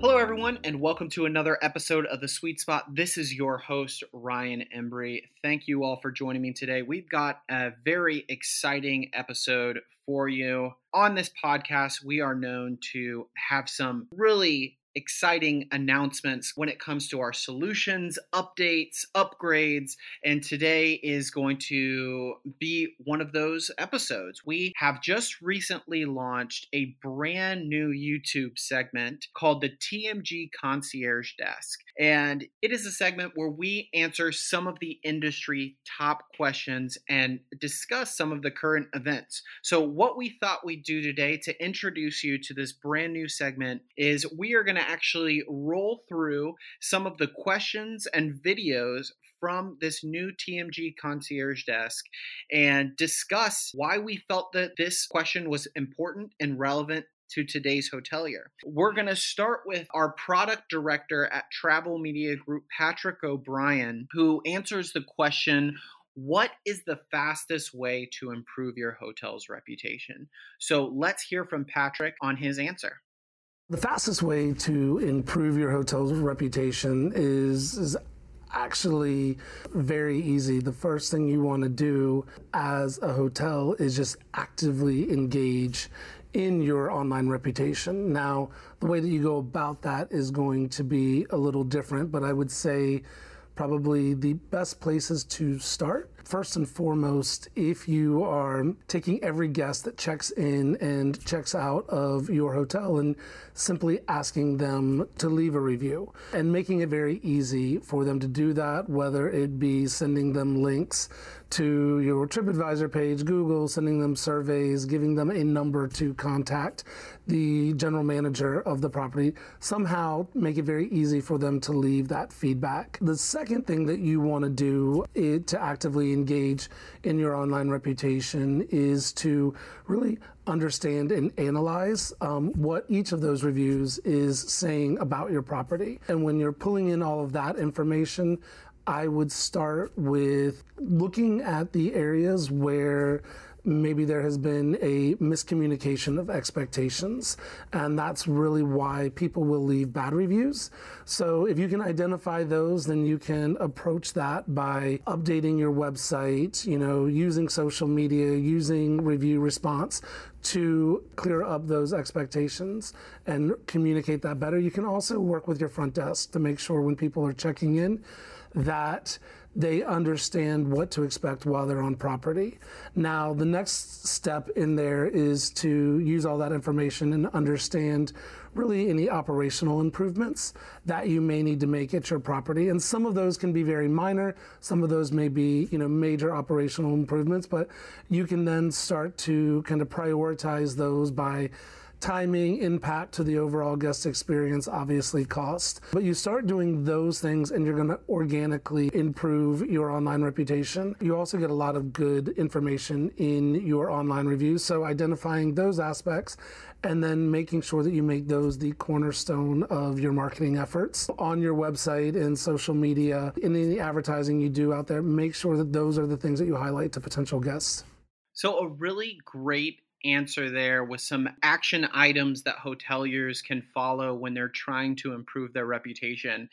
Hello, everyone, and welcome to another episode of The Sweet Spot. This is your host, Ryan Embry. Thank you all for joining me today. We've got a very exciting episode for you. On this podcast, we are known to have some really exciting announcements when it comes to our solutions, updates, upgrades, and today is going to be one of those episodes. We have just recently launched a brand new YouTube segment called the TMG Concierge Desk. And it is a segment where we answer some of the industry top questions and discuss some of the current events. So, what we thought we'd do today to introduce you to this brand new segment is we are going to actually roll through some of the questions and videos from this new TMG concierge desk and discuss why we felt that this question was important and relevant to today's hotelier. We're going to start with our product director at Travel Media Group, Patrick O'Brien, who answers the question what is the fastest way to improve your hotel's reputation? So let's hear from Patrick on his answer. The fastest way to improve your hotel's reputation is, is actually very easy. The first thing you want to do as a hotel is just actively engage in your online reputation. Now, the way that you go about that is going to be a little different, but I would say probably the best places to start. First and foremost, if you are taking every guest that checks in and checks out of your hotel and simply asking them to leave a review and making it very easy for them to do that, whether it be sending them links to your TripAdvisor page, Google, sending them surveys, giving them a number to contact the general manager of the property, somehow make it very easy for them to leave that feedback. The second thing that you want to do to actively engage in your online reputation is to really understand and analyze um, what each of those reviews is saying about your property. And when you're pulling in all of that information, I would start with looking at the areas where maybe there has been a miscommunication of expectations and that's really why people will leave bad reviews. So if you can identify those then you can approach that by updating your website you know using social media using review response to clear up those expectations and communicate that better. You can also work with your front desk to make sure when people are checking in that they understand what to expect while they're on property. Now, the next step in there is to use all that information and understand really any operational improvements that you may need to make at your property. And some of those can be very minor, some of those may be, you know, major operational improvements, but you can then start to kind of prioritize those by timing, impact to the overall guest experience, obviously cost. But you start doing those things and you're going to organically improve your online reputation. You also get a lot of good information in your online reviews. So identifying those aspects and then making sure that you make those the cornerstone of your marketing efforts on your website and social media, in any advertising you do out there, make sure that those are the things that you highlight to potential guests. So, a really great answer there with some action items that hoteliers can follow when they're trying to improve their reputation.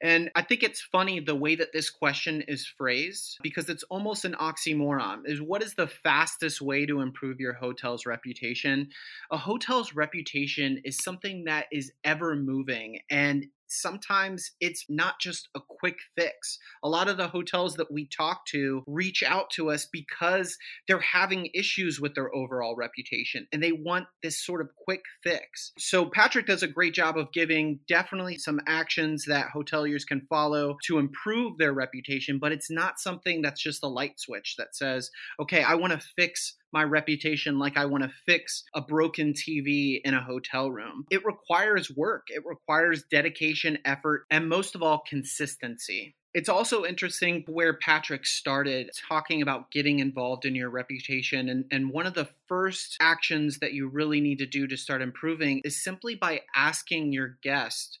And I think it's funny the way that this question is phrased because it's almost an oxymoron. Is what is the fastest way to improve your hotel's reputation? A hotel's reputation is something that is ever moving and sometimes it's not just a quick fix. A lot of the hotels that we talk to reach out to us because they're having issues with their overall reputation and they want this sort of quick fix. So, Patrick does a great job of giving definitely some actions that hoteliers can follow to improve their reputation, but it's not something that's just a light switch that says, okay, I want to fix my reputation like I want to fix a broken TV in a hotel room. It requires work, it requires dedication, effort, and most of all, consistency. It's also interesting where Patrick started talking about getting involved in your reputation. And, and one of the first actions that you really need to do to start improving is simply by asking your guest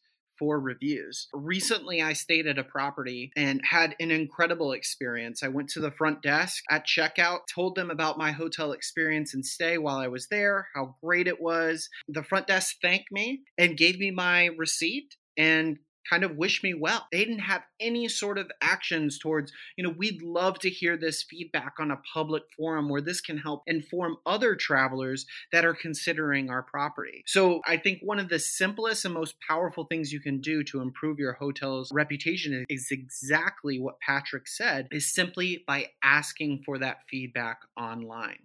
reviews. Recently, I stayed at a property and had an incredible experience. I went to the front desk at checkout, told them about my hotel experience and stay while I was there, how great it was. The front desk thanked me and gave me my receipt and kind of wish me well. They didn't have any sort of actions towards, you know, we'd love to hear this feedback on a public forum where this can help inform other travelers that are considering our property. So I think one of the simplest and most powerful things you can do to improve your hotel's reputation is exactly what Patrick said, is simply by asking for that feedback online.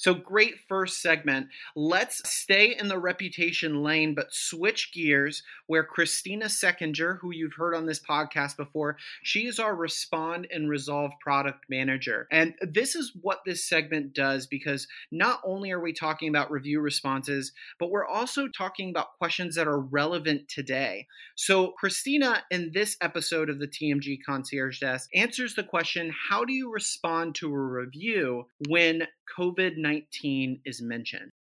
So, great first segment. Let's stay in the reputation lane, but switch gears where Christina Seckinger, who you've heard on this podcast before, she is our Respond and Resolve product manager. And this is what this segment does because not only are we talking about review responses, but we're also talking about questions that are relevant today. So, Christina, in this episode of the TMG Concierge Desk, answers the question How do you respond to a review when COVID 19 is mentioned.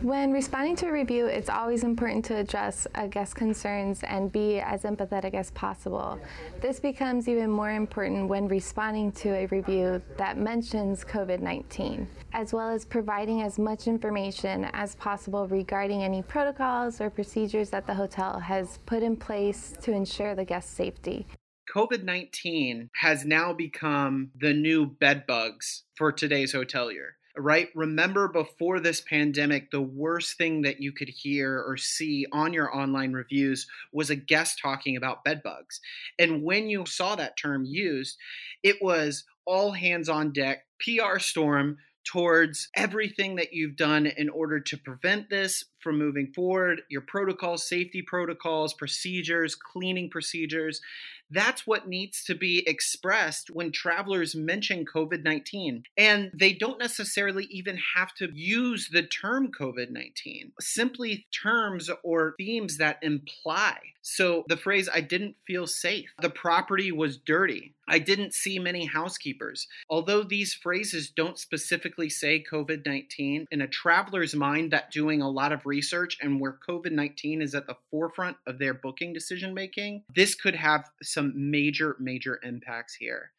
When responding to a review, it's always important to address a guest's concerns and be as empathetic as possible. This becomes even more important when responding to a review that mentions COVID 19, as well as providing as much information as possible regarding any protocols or procedures that the hotel has put in place to ensure the guest's safety. COVID 19 has now become the new bedbugs for today's hotelier right? Remember before this pandemic, the worst thing that you could hear or see on your online reviews was a guest talking about bed bugs. And when you saw that term used, it was all hands on deck, PR storm towards everything that you've done in order to prevent this from moving forward, your protocols, safety protocols, procedures, cleaning procedures. That's what needs to be expressed when travelers mention COVID 19. And they don't necessarily even have to use the term COVID 19, simply terms or themes that imply. So the phrase, I didn't feel safe, the property was dirty, I didn't see many housekeepers. Although these phrases don't specifically say COVID 19, in a traveler's mind that doing a lot of research and where COVID 19 is at the forefront of their booking decision making, this could have some major, major impacts here.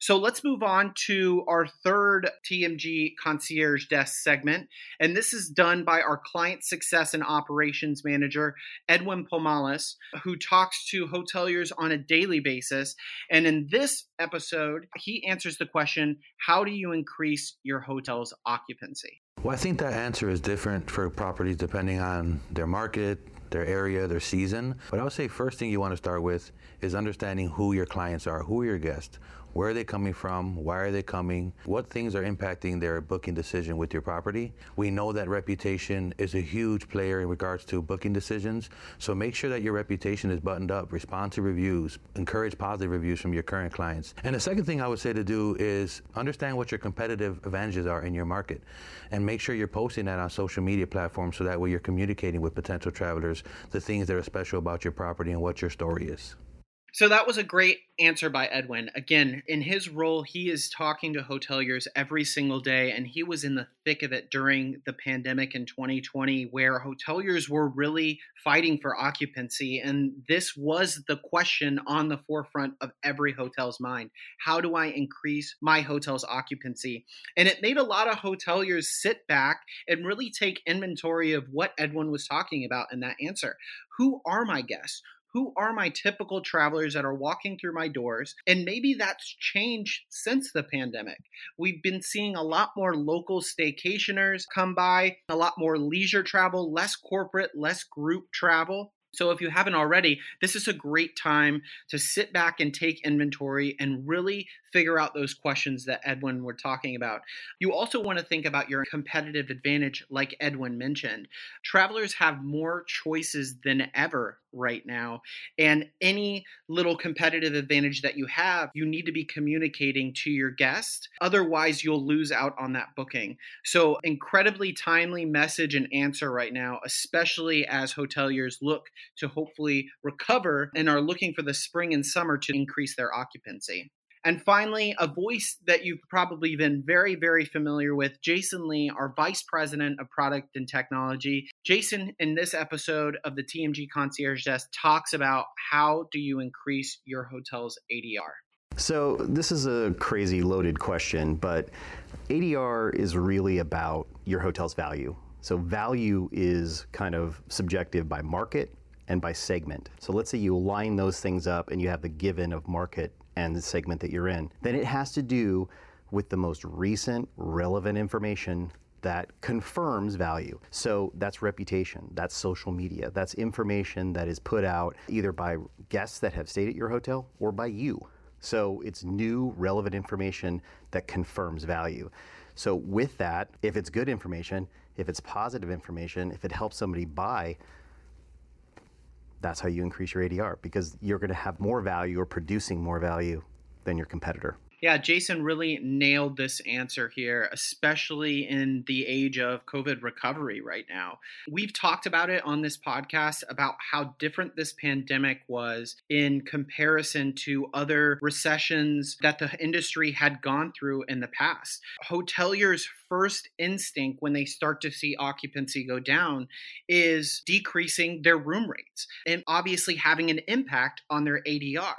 So let's move on to our third TMG concierge desk segment. And this is done by our client success and operations manager, Edwin Pomalis, who talks to hoteliers on a daily basis. And in this episode, he answers the question How do you increase your hotel's occupancy? Well, I think that answer is different for properties depending on their market, their area, their season. But I would say first thing you want to start with is understanding who your clients are, who are your guests, where are they coming from? Why are they coming? What things are impacting their booking decision with your property? We know that reputation is a huge player in regards to booking decisions. So make sure that your reputation is buttoned up. Respond to reviews. Encourage positive reviews from your current clients. And the second thing I would say to do is understand what your competitive advantages are in your market and make sure you're posting that on social media platforms so that way you're communicating with potential travelers the things that are special about your property and what your story is. So that was a great answer by Edwin. Again, in his role, he is talking to hoteliers every single day, and he was in the thick of it during the pandemic in 2020, where hoteliers were really fighting for occupancy. And this was the question on the forefront of every hotel's mind How do I increase my hotel's occupancy? And it made a lot of hoteliers sit back and really take inventory of what Edwin was talking about in that answer. Who are my guests? Who are my typical travelers that are walking through my doors? And maybe that's changed since the pandemic. We've been seeing a lot more local staycationers come by, a lot more leisure travel, less corporate, less group travel. So, if you haven't already, this is a great time to sit back and take inventory and really figure out those questions that Edwin were talking about. You also want to think about your competitive advantage, like Edwin mentioned. Travelers have more choices than ever right now. And any little competitive advantage that you have, you need to be communicating to your guest. Otherwise, you'll lose out on that booking. So, incredibly timely message and answer right now, especially as hoteliers look to hopefully recover and are looking for the spring and summer to increase their occupancy. And finally, a voice that you've probably been very, very familiar with, Jason Lee, our Vice President of Product and Technology. Jason, in this episode of the TMG Concierge Desk, talks about how do you increase your hotel's ADR. So, this is a crazy loaded question, but ADR is really about your hotel's value. So, value is kind of subjective by market and by segment. So, let's say you line those things up and you have the given of market and the segment that you're in, then it has to do with the most recent relevant information that confirms value. So that's reputation, that's social media, that's information that is put out either by guests that have stayed at your hotel or by you. So it's new, relevant information that confirms value. So, with that, if it's good information, if it's positive information, if it helps somebody buy, that's how you increase your ADR because you're going to have more value or producing more value than your competitor. Yeah, Jason really nailed this answer here, especially in the age of COVID recovery right now. We've talked about it on this podcast about how different this pandemic was in comparison to other recessions that the industry had gone through in the past. Hoteliers' first instinct when they start to see occupancy go down is decreasing their room rates and obviously having an impact on their ADR.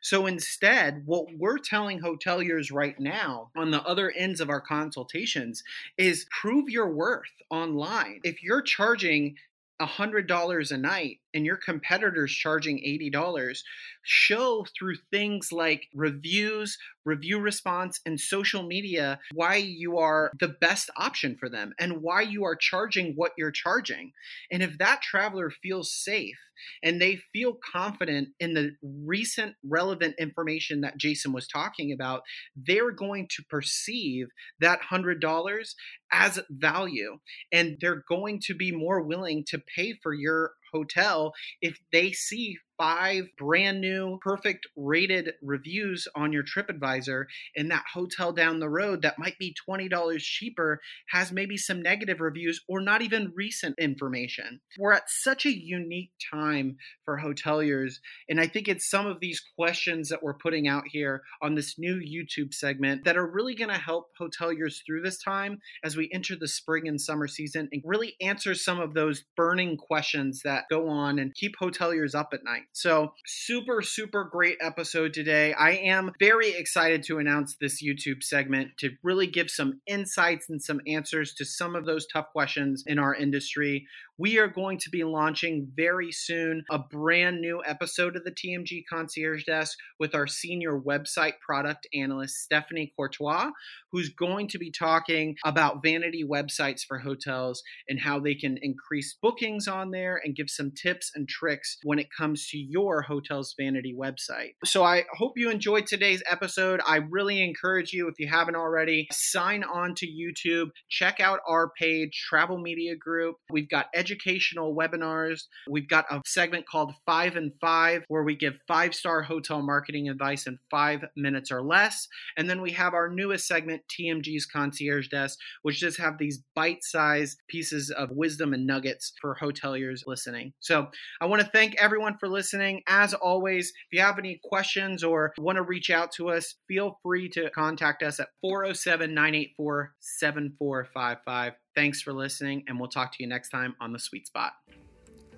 So instead, what we're telling hoteliers right now on the other ends of our consultations is prove your worth online. If you're charging $100 a night and your competitor's charging $80, show through things like reviews, review response, and social media why you are the best option for them and why you are charging what you're charging. And if that traveler feels safe and they feel confident in the recent relevant information that Jason was talking about, they're going to perceive that $100 as value and they're going to be more willing to pay for your hotel if they see five brand new, perfect rated reviews on your TripAdvisor, and that hotel down the road that might be $20 cheaper has maybe some negative reviews or not even recent information. We're at such a unique time for hoteliers, and I think it's some of these questions that we're putting out here on this new YouTube segment that are really going to help hoteliers through this time as we enter the spring and summer season and really answer some of those burning questions that go on and keep hoteliers up at night. So, super, super great episode today. I am very excited to announce this YouTube segment to really give some insights and some answers to some of those tough questions in our industry. We are going to be launching very soon a brand new episode of the TMG Concierge Desk with our senior website product analyst, Stephanie Courtois, who's going to be talking about vanity websites for hotels and how they can increase bookings on there and give some tips and tricks when it comes to your hotel's vanity website. So I hope you enjoyed today's episode. I really encourage you, if you haven't already, sign on to YouTube, check out our page, Travel Media Group. We've got educational webinars. We've got a segment called Five and Five, where we give five star hotel marketing advice in five minutes or less. And then we have our newest segment, TMG's Concierge Desk, which just have these bite sized pieces of wisdom and nuggets for hoteliers listening. So I want to thank everyone for listening. As always, if you have any questions or want to reach out to us, feel free to contact us at 407 984 7455. Thanks for listening, and we'll talk to you next time on The Sweet Spot.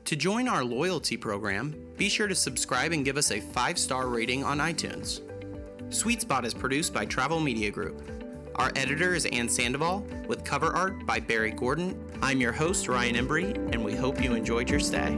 To join our loyalty program, be sure to subscribe and give us a five star rating on iTunes. Sweet Spot is produced by Travel Media Group. Our editor is Ann Sandoval, with cover art by Barry Gordon. I'm your host, Ryan Embry, and we hope you enjoyed your stay.